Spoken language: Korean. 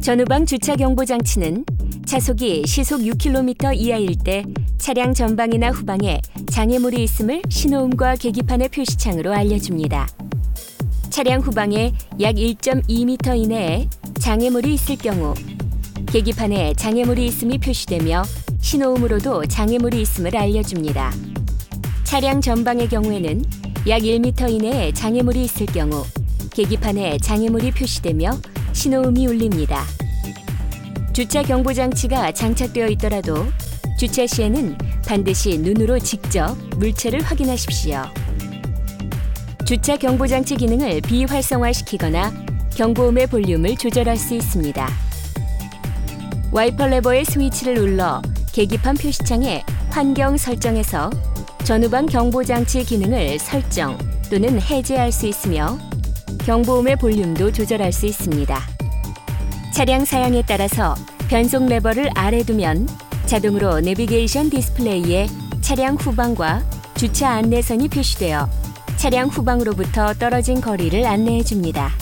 전후방 주차 경보 장치는 차속이 시속 6km 이하일 때 차량 전방이나 후방에 장애물이 있음을 신호음과 계기판의 표시창으로 알려줍니다. 차량 후방에 약 1.2m 이내에 장애물이 있을 경우 계기판에 장애물이 있음이 표시되며 신호음으로도 장애물이 있음을 알려줍니다. 차량 전방의 경우에는 약 1m 이내에 장애물이 있을 경우 계기판에 장애물이 표시되며 신호음이 울립니다. 주차 경보 장치가 장착되어 있더라도 주차 시에는 반드시 눈으로 직접 물체를 확인하십시오. 주차 경보 장치 기능을 비활성화시키거나 경보음의 볼륨을 조절할 수 있습니다. 와이퍼 레버의 스위치를 눌러 계기판 표시창에 환경 설정에서 전후방 경보 장치 기능을 설정 또는 해제할 수 있으며 경보음의 볼륨도 조절할 수 있습니다. 차량 사양에 따라서 변속 레버를 아래 두면 자동으로 내비게이션 디스플레이에 차량 후방과 주차 안내선이 표시되어 차량 후방으로부터 떨어진 거리를 안내해 줍니다.